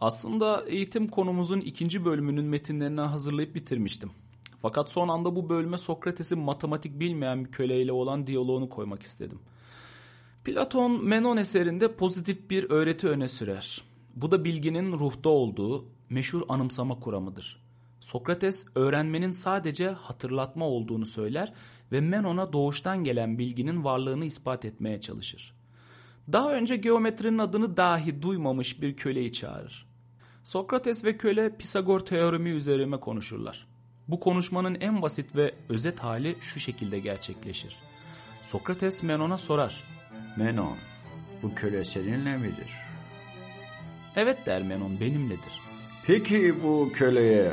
Aslında eğitim konumuzun ikinci bölümünün metinlerini hazırlayıp bitirmiştim. Fakat son anda bu bölüme Sokrates'in matematik bilmeyen bir köleyle olan diyaloğunu koymak istedim. Platon Menon eserinde pozitif bir öğreti öne sürer. Bu da bilginin ruhta olduğu meşhur anımsama kuramıdır. Sokrates öğrenmenin sadece hatırlatma olduğunu söyler ve Menon'a doğuştan gelen bilginin varlığını ispat etmeye çalışır. Daha önce geometrinin adını dahi duymamış bir köleyi çağırır. Sokrates ve köle Pisagor teoremi üzerine konuşurlar. Bu konuşmanın en basit ve özet hali şu şekilde gerçekleşir. Sokrates Menon'a sorar. Menon, bu köle seninle midir? Evet der Menon benimledir. Peki bu köleye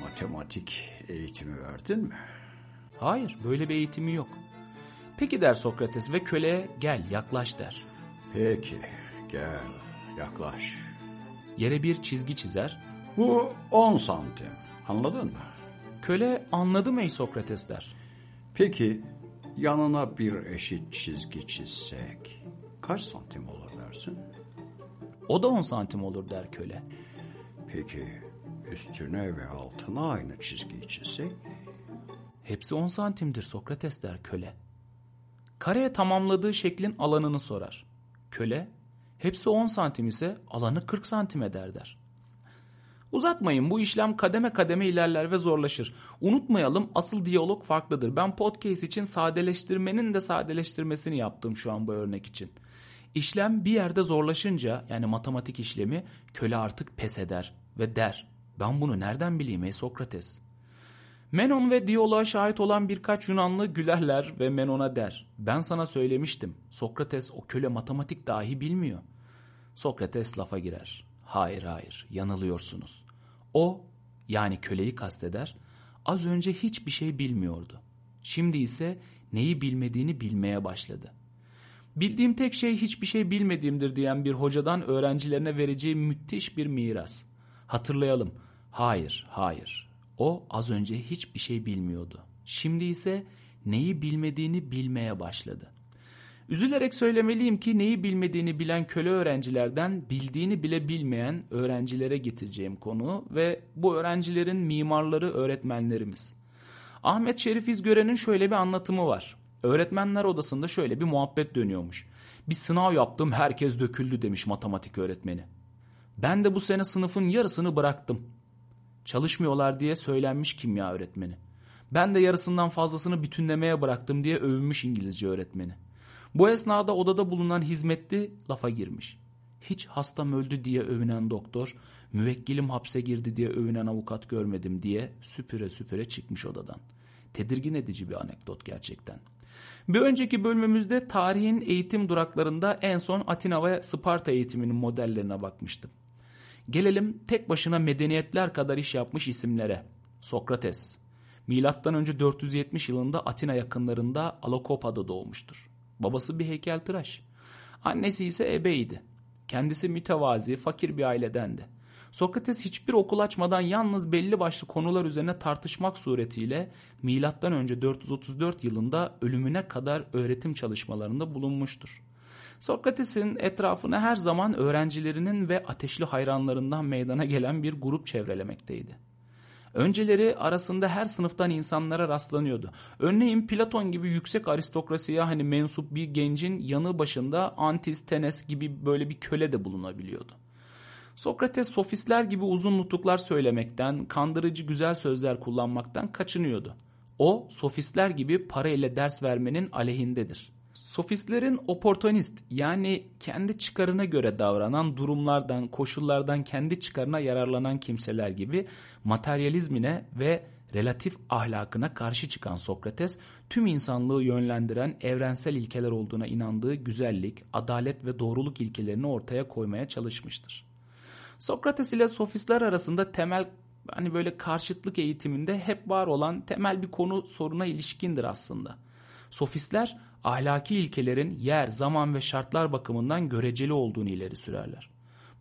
matematik eğitimi verdin mi? Hayır böyle bir eğitimi yok. Peki der Sokrates ve köleye gel yaklaş der. Peki gel yaklaş. Yere bir çizgi çizer. Bu 10 santim anladın mı? Köle anladım ey Sokrates der. Peki yanına bir eşit çizgi çizsek kaç santim olur dersin? O da 10 santim olur der köle. Peki üstüne ve altına aynı çizgiyi çizsek? Hepsi 10 santimdir Sokrates der köle. Kareye tamamladığı şeklin alanını sorar. Köle, hepsi 10 santim ise alanı 40 santim eder der. Uzatmayın bu işlem kademe kademe ilerler ve zorlaşır. Unutmayalım asıl diyalog farklıdır. Ben podcast için sadeleştirmenin de sadeleştirmesini yaptım şu an bu örnek için. İşlem bir yerde zorlaşınca yani matematik işlemi köle artık pes eder ve der. Ben bunu nereden bileyim ey Sokrates? Menon ve diyaloğa şahit olan birkaç Yunanlı gülerler ve Menon'a der. Ben sana söylemiştim. Sokrates o köle matematik dahi bilmiyor. Sokrates lafa girer. Hayır hayır yanılıyorsunuz. O yani köleyi kasteder az önce hiçbir şey bilmiyordu. Şimdi ise neyi bilmediğini bilmeye başladı. Bildiğim tek şey hiçbir şey bilmediğimdir diyen bir hocadan öğrencilerine vereceği müthiş bir miras. Hatırlayalım. Hayır, hayır. O az önce hiçbir şey bilmiyordu. Şimdi ise neyi bilmediğini bilmeye başladı. Üzülerek söylemeliyim ki neyi bilmediğini bilen köle öğrencilerden bildiğini bile bilmeyen öğrencilere getireceğim konu ve bu öğrencilerin mimarları öğretmenlerimiz. Ahmet Şerif İzgören'in şöyle bir anlatımı var. Öğretmenler odasında şöyle bir muhabbet dönüyormuş. Bir sınav yaptım herkes döküldü demiş matematik öğretmeni. Ben de bu sene sınıfın yarısını bıraktım. Çalışmıyorlar diye söylenmiş kimya öğretmeni. Ben de yarısından fazlasını bütünlemeye bıraktım diye övünmüş İngilizce öğretmeni. Bu esnada odada bulunan hizmetli lafa girmiş. Hiç hastam öldü diye övünen doktor, müvekkilim hapse girdi diye övünen avukat görmedim diye süpüre süpüre çıkmış odadan. Tedirgin edici bir anekdot gerçekten. Bir önceki bölümümüzde tarihin eğitim duraklarında en son Atina ve Sparta eğitiminin modellerine bakmıştım. Gelelim tek başına medeniyetler kadar iş yapmış isimlere. Sokrates. Milattan önce 470 yılında Atina yakınlarında Alokopa'da doğmuştur. Babası bir heykeltıraş. Annesi ise ebeydi. Kendisi mütevazi, fakir bir ailedendi. Sokrates hiçbir okul açmadan yalnız belli başlı konular üzerine tartışmak suretiyle milattan önce 434 yılında ölümüne kadar öğretim çalışmalarında bulunmuştur. Sokrates'in etrafına her zaman öğrencilerinin ve ateşli hayranlarından meydana gelen bir grup çevrelemekteydi. Önceleri arasında her sınıftan insanlara rastlanıyordu. Örneğin Platon gibi yüksek aristokrasiye hani mensup bir gencin yanı başında Antis, Tenes gibi böyle bir köle de bulunabiliyordu. Sokrates sofistler gibi uzun nutuklar söylemekten, kandırıcı güzel sözler kullanmaktan kaçınıyordu. O sofistler gibi para ile ders vermenin aleyhindedir. Sofistlerin oportunist yani kendi çıkarına göre davranan durumlardan, koşullardan kendi çıkarına yararlanan kimseler gibi materyalizmine ve relatif ahlakına karşı çıkan Sokrates tüm insanlığı yönlendiren evrensel ilkeler olduğuna inandığı güzellik, adalet ve doğruluk ilkelerini ortaya koymaya çalışmıştır. Sokrates ile sofistler arasında temel hani böyle karşıtlık eğitiminde hep var olan temel bir konu soruna ilişkindir aslında. Sofistler ahlaki ilkelerin yer, zaman ve şartlar bakımından göreceli olduğunu ileri sürerler.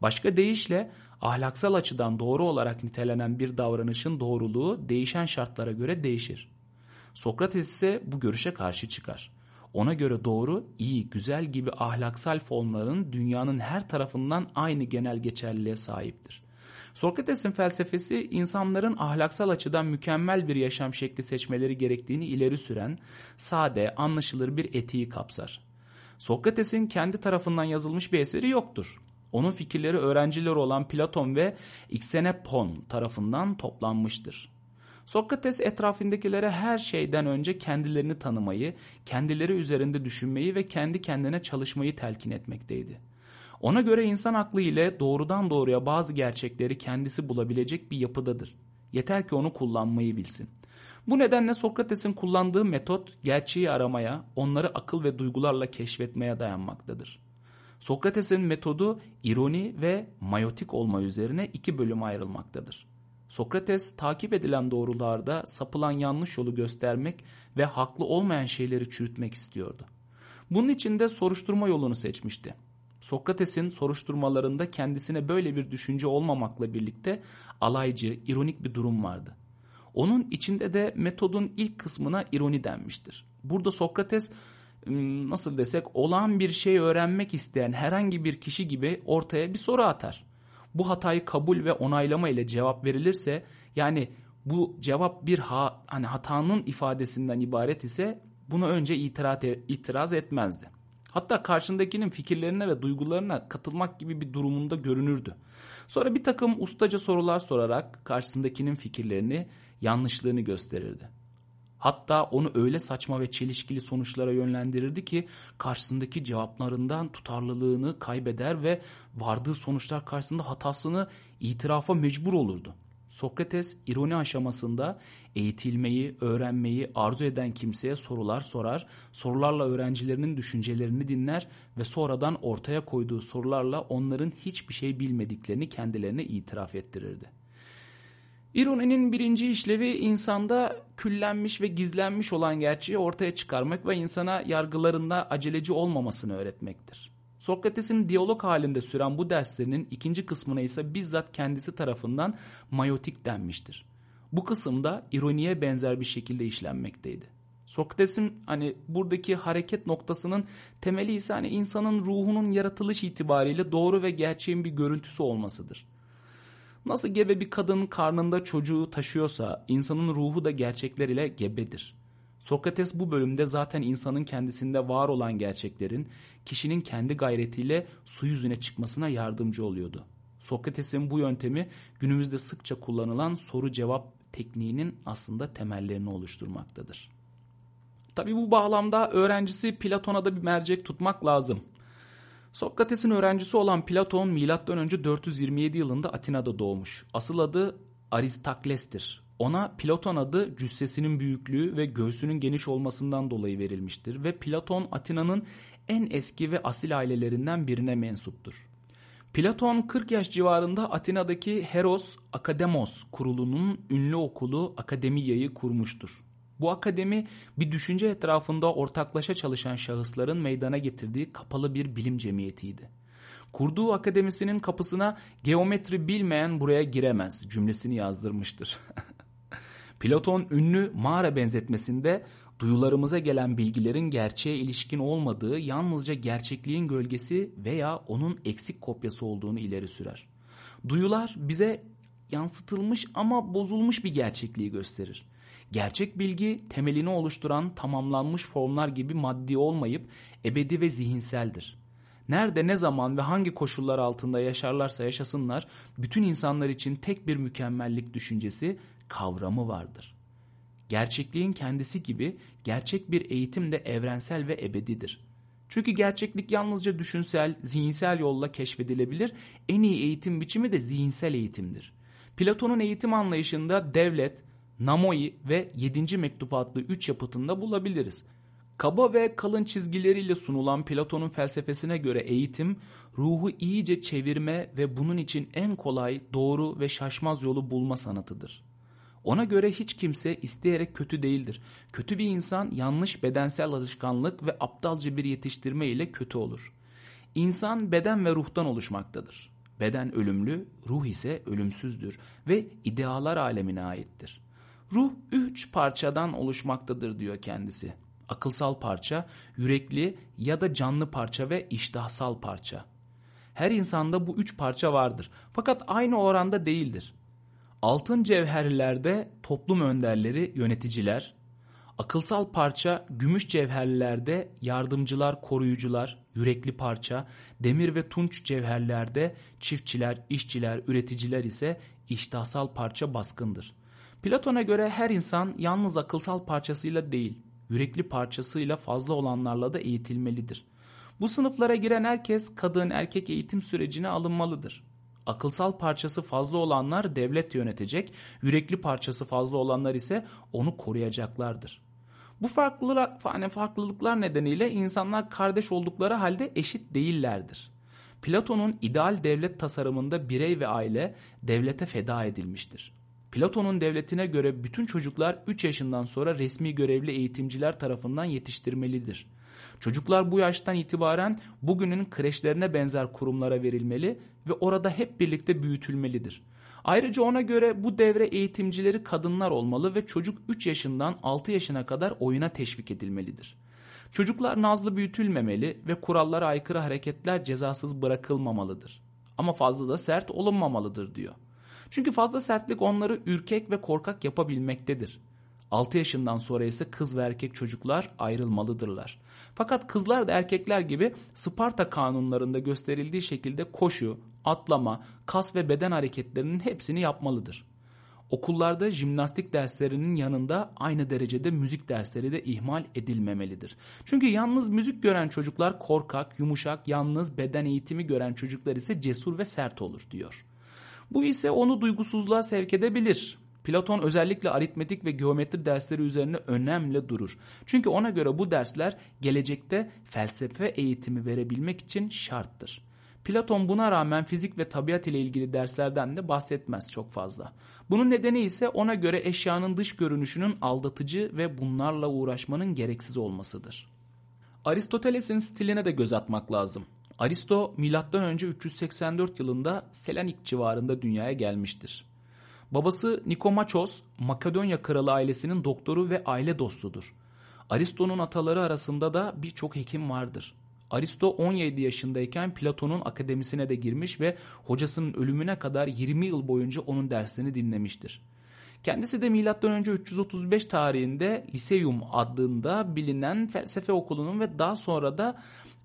Başka deyişle ahlaksal açıdan doğru olarak nitelenen bir davranışın doğruluğu değişen şartlara göre değişir. Sokrates ise bu görüşe karşı çıkar. Ona göre doğru, iyi, güzel gibi ahlaksal formların dünyanın her tarafından aynı genel geçerliliğe sahiptir. Sokrates'in felsefesi insanların ahlaksal açıdan mükemmel bir yaşam şekli seçmeleri gerektiğini ileri süren, sade, anlaşılır bir etiği kapsar. Sokrates'in kendi tarafından yazılmış bir eseri yoktur. Onun fikirleri öğrencileri olan Platon ve Xenopon tarafından toplanmıştır. Sokrates etrafındakilere her şeyden önce kendilerini tanımayı, kendileri üzerinde düşünmeyi ve kendi kendine çalışmayı telkin etmekteydi. Ona göre insan aklı ile doğrudan doğruya bazı gerçekleri kendisi bulabilecek bir yapıdadır. Yeter ki onu kullanmayı bilsin. Bu nedenle Sokrates'in kullandığı metot gerçeği aramaya, onları akıl ve duygularla keşfetmeye dayanmaktadır. Sokrates'in metodu ironi ve mayotik olma üzerine iki bölüme ayrılmaktadır. Sokrates takip edilen doğrularda sapılan yanlış yolu göstermek ve haklı olmayan şeyleri çürütmek istiyordu. Bunun için de soruşturma yolunu seçmişti. Sokrates'in soruşturmalarında kendisine böyle bir düşünce olmamakla birlikte alaycı, ironik bir durum vardı. Onun içinde de metodun ilk kısmına ironi denmiştir. Burada Sokrates nasıl desek olağan bir şey öğrenmek isteyen herhangi bir kişi gibi ortaya bir soru atar. Bu hatayı kabul ve onaylama ile cevap verilirse yani bu cevap bir ha, hani hatanın ifadesinden ibaret ise buna önce itiraz, itiraz etmezdi. Hatta karşındakinin fikirlerine ve duygularına katılmak gibi bir durumunda görünürdü. Sonra bir takım ustaca sorular sorarak karşısındakinin fikirlerini, yanlışlığını gösterirdi. Hatta onu öyle saçma ve çelişkili sonuçlara yönlendirirdi ki karşısındaki cevaplarından tutarlılığını kaybeder ve vardığı sonuçlar karşısında hatasını itirafa mecbur olurdu. Sokrates ironi aşamasında eğitilmeyi, öğrenmeyi arzu eden kimseye sorular sorar, sorularla öğrencilerinin düşüncelerini dinler ve sonradan ortaya koyduğu sorularla onların hiçbir şey bilmediklerini kendilerine itiraf ettirirdi. İroninin birinci işlevi insanda küllenmiş ve gizlenmiş olan gerçeği ortaya çıkarmak ve insana yargılarında aceleci olmamasını öğretmektir. Sokrates'in diyalog halinde süren bu derslerinin ikinci kısmına ise bizzat kendisi tarafından mayotik denmiştir. Bu kısımda ironiye benzer bir şekilde işlenmekteydi. Sokrates'in hani buradaki hareket noktasının temeli ise hani insanın ruhunun yaratılış itibariyle doğru ve gerçeğin bir görüntüsü olmasıdır. Nasıl gebe bir kadın karnında çocuğu taşıyorsa insanın ruhu da gerçekler ile gebedir. Sokrates bu bölümde zaten insanın kendisinde var olan gerçeklerin kişinin kendi gayretiyle su yüzüne çıkmasına yardımcı oluyordu. Sokrates'in bu yöntemi günümüzde sıkça kullanılan soru cevap tekniğinin aslında temellerini oluşturmaktadır. Tabi bu bağlamda öğrencisi Platon'a da bir mercek tutmak lazım. Sokrates'in öğrencisi olan Platon M.Ö. 427 yılında Atina'da doğmuş. Asıl adı Aristakles'tir. Ona Platon adı cüssesinin büyüklüğü ve göğsünün geniş olmasından dolayı verilmiştir ve Platon Atina'nın en eski ve asil ailelerinden birine mensuptur. Platon 40 yaş civarında Atina'daki Heros Akademos kurulunun ünlü okulu Akademiya'yı kurmuştur. Bu akademi bir düşünce etrafında ortaklaşa çalışan şahısların meydana getirdiği kapalı bir bilim cemiyetiydi. Kurduğu akademisinin kapısına geometri bilmeyen buraya giremez cümlesini yazdırmıştır. Platon ünlü mağara benzetmesinde duyularımıza gelen bilgilerin gerçeğe ilişkin olmadığı yalnızca gerçekliğin gölgesi veya onun eksik kopyası olduğunu ileri sürer. Duyular bize yansıtılmış ama bozulmuş bir gerçekliği gösterir. Gerçek bilgi temelini oluşturan tamamlanmış formlar gibi maddi olmayıp ebedi ve zihinseldir. Nerede ne zaman ve hangi koşullar altında yaşarlarsa yaşasınlar bütün insanlar için tek bir mükemmellik düşüncesi kavramı vardır. Gerçekliğin kendisi gibi gerçek bir eğitim de evrensel ve ebedidir. Çünkü gerçeklik yalnızca düşünsel, zihinsel yolla keşfedilebilir. En iyi eğitim biçimi de zihinsel eğitimdir. Platon'un eğitim anlayışında devlet, Namoi ve 7. Mektup adlı 3 yapıtında bulabiliriz. Kaba ve kalın çizgileriyle sunulan Platon'un felsefesine göre eğitim, ruhu iyice çevirme ve bunun için en kolay, doğru ve şaşmaz yolu bulma sanatıdır. Ona göre hiç kimse isteyerek kötü değildir. Kötü bir insan yanlış bedensel alışkanlık ve aptalca bir yetiştirme ile kötü olur. İnsan beden ve ruhtan oluşmaktadır. Beden ölümlü, ruh ise ölümsüzdür ve idealar alemine aittir. Ruh üç parçadan oluşmaktadır diyor kendisi. Akılsal parça, yürekli ya da canlı parça ve iştahsal parça. Her insanda bu üç parça vardır. Fakat aynı oranda değildir. Altın cevherlilerde toplum önderleri, yöneticiler, akılsal parça gümüş cevherlilerde yardımcılar, koruyucular, yürekli parça, demir ve tunç cevherlerde çiftçiler, işçiler, üreticiler ise iştahsal parça baskındır. Platon'a göre her insan yalnız akılsal parçasıyla değil, yürekli parçasıyla fazla olanlarla da eğitilmelidir. Bu sınıflara giren herkes kadın erkek eğitim sürecine alınmalıdır. Akılsal parçası fazla olanlar devlet yönetecek, yürekli parçası fazla olanlar ise onu koruyacaklardır. Bu farklılık, farklılıklar nedeniyle insanlar kardeş oldukları halde eşit değillerdir. Platon'un ideal devlet tasarımında birey ve aile devlete feda edilmiştir. Platon'un devletine göre bütün çocuklar 3 yaşından sonra resmi görevli eğitimciler tarafından yetiştirmelidir. Çocuklar bu yaştan itibaren bugünün kreşlerine benzer kurumlara verilmeli ve orada hep birlikte büyütülmelidir. Ayrıca ona göre bu devre eğitimcileri kadınlar olmalı ve çocuk 3 yaşından 6 yaşına kadar oyuna teşvik edilmelidir. Çocuklar nazlı büyütülmemeli ve kurallara aykırı hareketler cezasız bırakılmamalıdır. Ama fazla da sert olunmamalıdır diyor. Çünkü fazla sertlik onları ürkek ve korkak yapabilmektedir. 6 yaşından sonra ise kız ve erkek çocuklar ayrılmalıdırlar. Fakat kızlar da erkekler gibi Sparta kanunlarında gösterildiği şekilde koşu, atlama, kas ve beden hareketlerinin hepsini yapmalıdır. Okullarda jimnastik derslerinin yanında aynı derecede müzik dersleri de ihmal edilmemelidir. Çünkü yalnız müzik gören çocuklar korkak, yumuşak, yalnız beden eğitimi gören çocuklar ise cesur ve sert olur diyor. Bu ise onu duygusuzluğa sevk edebilir. Platon özellikle aritmetik ve geometri dersleri üzerine önemli durur. Çünkü ona göre bu dersler gelecekte felsefe eğitimi verebilmek için şarttır. Platon buna rağmen fizik ve tabiat ile ilgili derslerden de bahsetmez çok fazla. Bunun nedeni ise ona göre eşyanın dış görünüşünün aldatıcı ve bunlarla uğraşmanın gereksiz olmasıdır. Aristoteles'in stiline de göz atmak lazım. Aristo M.Ö. 384 yılında Selanik civarında dünyaya gelmiştir. Babası Nikomachos, Makedonya kralı ailesinin doktoru ve aile dostudur. Aristo'nun ataları arasında da birçok hekim vardır. Aristo 17 yaşındayken Platon'un akademisine de girmiş ve hocasının ölümüne kadar 20 yıl boyunca onun derslerini dinlemiştir. Kendisi de M.Ö. 335 tarihinde Liseum adında bilinen felsefe okulunun ve daha sonra da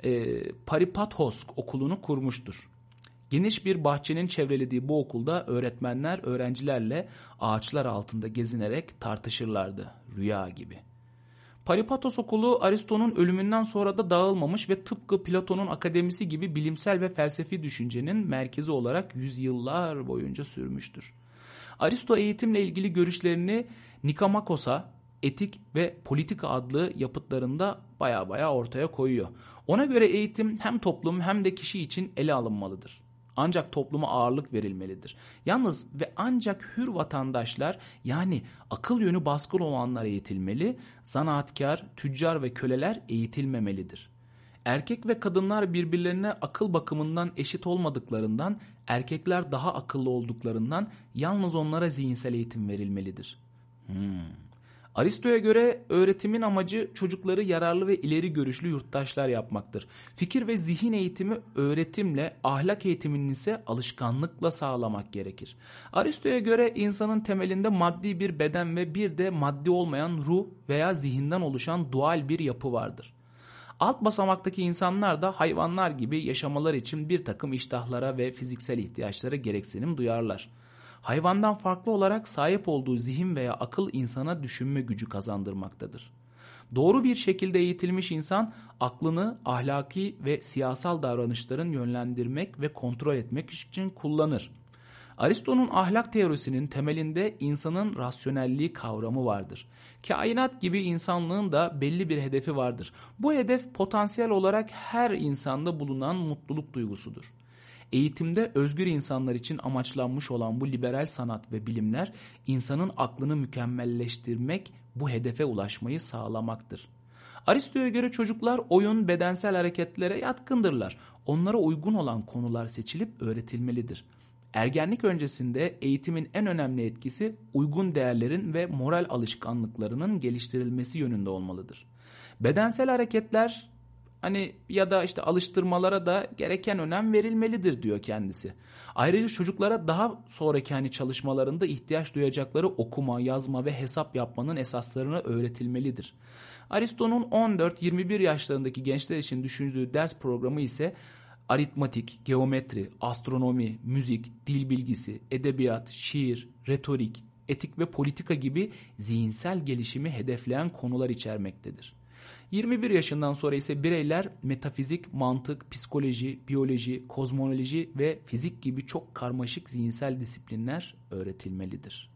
e, Paripathos okulunu kurmuştur. Geniş bir bahçenin çevrelediği bu okulda öğretmenler öğrencilerle ağaçlar altında gezinerek tartışırlardı rüya gibi. Paripatos okulu Aristo'nun ölümünden sonra da dağılmamış ve tıpkı Platon'un akademisi gibi bilimsel ve felsefi düşüncenin merkezi olarak yüzyıllar boyunca sürmüştür. Aristo eğitimle ilgili görüşlerini Nikamakos'a Etik ve Politika adlı yapıtlarında baya baya ortaya koyuyor. Ona göre eğitim hem toplum hem de kişi için ele alınmalıdır. Ancak topluma ağırlık verilmelidir. Yalnız ve ancak hür vatandaşlar yani akıl yönü baskın olanlar eğitilmeli, zanaatkar, tüccar ve köleler eğitilmemelidir. Erkek ve kadınlar birbirlerine akıl bakımından eşit olmadıklarından, erkekler daha akıllı olduklarından yalnız onlara zihinsel eğitim verilmelidir. Hmm. Aristo'ya göre öğretimin amacı çocukları yararlı ve ileri görüşlü yurttaşlar yapmaktır. Fikir ve zihin eğitimi öğretimle, ahlak eğitiminin ise alışkanlıkla sağlamak gerekir. Aristo'ya göre insanın temelinde maddi bir beden ve bir de maddi olmayan ruh veya zihinden oluşan dual bir yapı vardır. Alt basamaktaki insanlar da hayvanlar gibi yaşamalar için bir takım iştahlara ve fiziksel ihtiyaçlara gereksinim duyarlar hayvandan farklı olarak sahip olduğu zihin veya akıl insana düşünme gücü kazandırmaktadır. Doğru bir şekilde eğitilmiş insan aklını ahlaki ve siyasal davranışların yönlendirmek ve kontrol etmek için kullanır. Aristo'nun ahlak teorisinin temelinde insanın rasyonelliği kavramı vardır. Kainat gibi insanlığın da belli bir hedefi vardır. Bu hedef potansiyel olarak her insanda bulunan mutluluk duygusudur. Eğitimde özgür insanlar için amaçlanmış olan bu liberal sanat ve bilimler insanın aklını mükemmelleştirmek, bu hedefe ulaşmayı sağlamaktır. Aristo'ya göre çocuklar oyun, bedensel hareketlere yatkındırlar. Onlara uygun olan konular seçilip öğretilmelidir. Ergenlik öncesinde eğitimin en önemli etkisi uygun değerlerin ve moral alışkanlıklarının geliştirilmesi yönünde olmalıdır. Bedensel hareketler Hani ya da işte alıştırmalara da gereken önem verilmelidir diyor kendisi. Ayrıca çocuklara daha sonraki hani çalışmalarında ihtiyaç duyacakları okuma, yazma ve hesap yapmanın esaslarını öğretilmelidir. Aristo'nun 14-21 yaşlarındaki gençler için düşündüğü ders programı ise aritmatik, geometri, astronomi, müzik, dil bilgisi, edebiyat, şiir, retorik, etik ve politika gibi zihinsel gelişimi hedefleyen konular içermektedir. 21 yaşından sonra ise bireyler metafizik, mantık, psikoloji, biyoloji, kozmoloji ve fizik gibi çok karmaşık zihinsel disiplinler öğretilmelidir.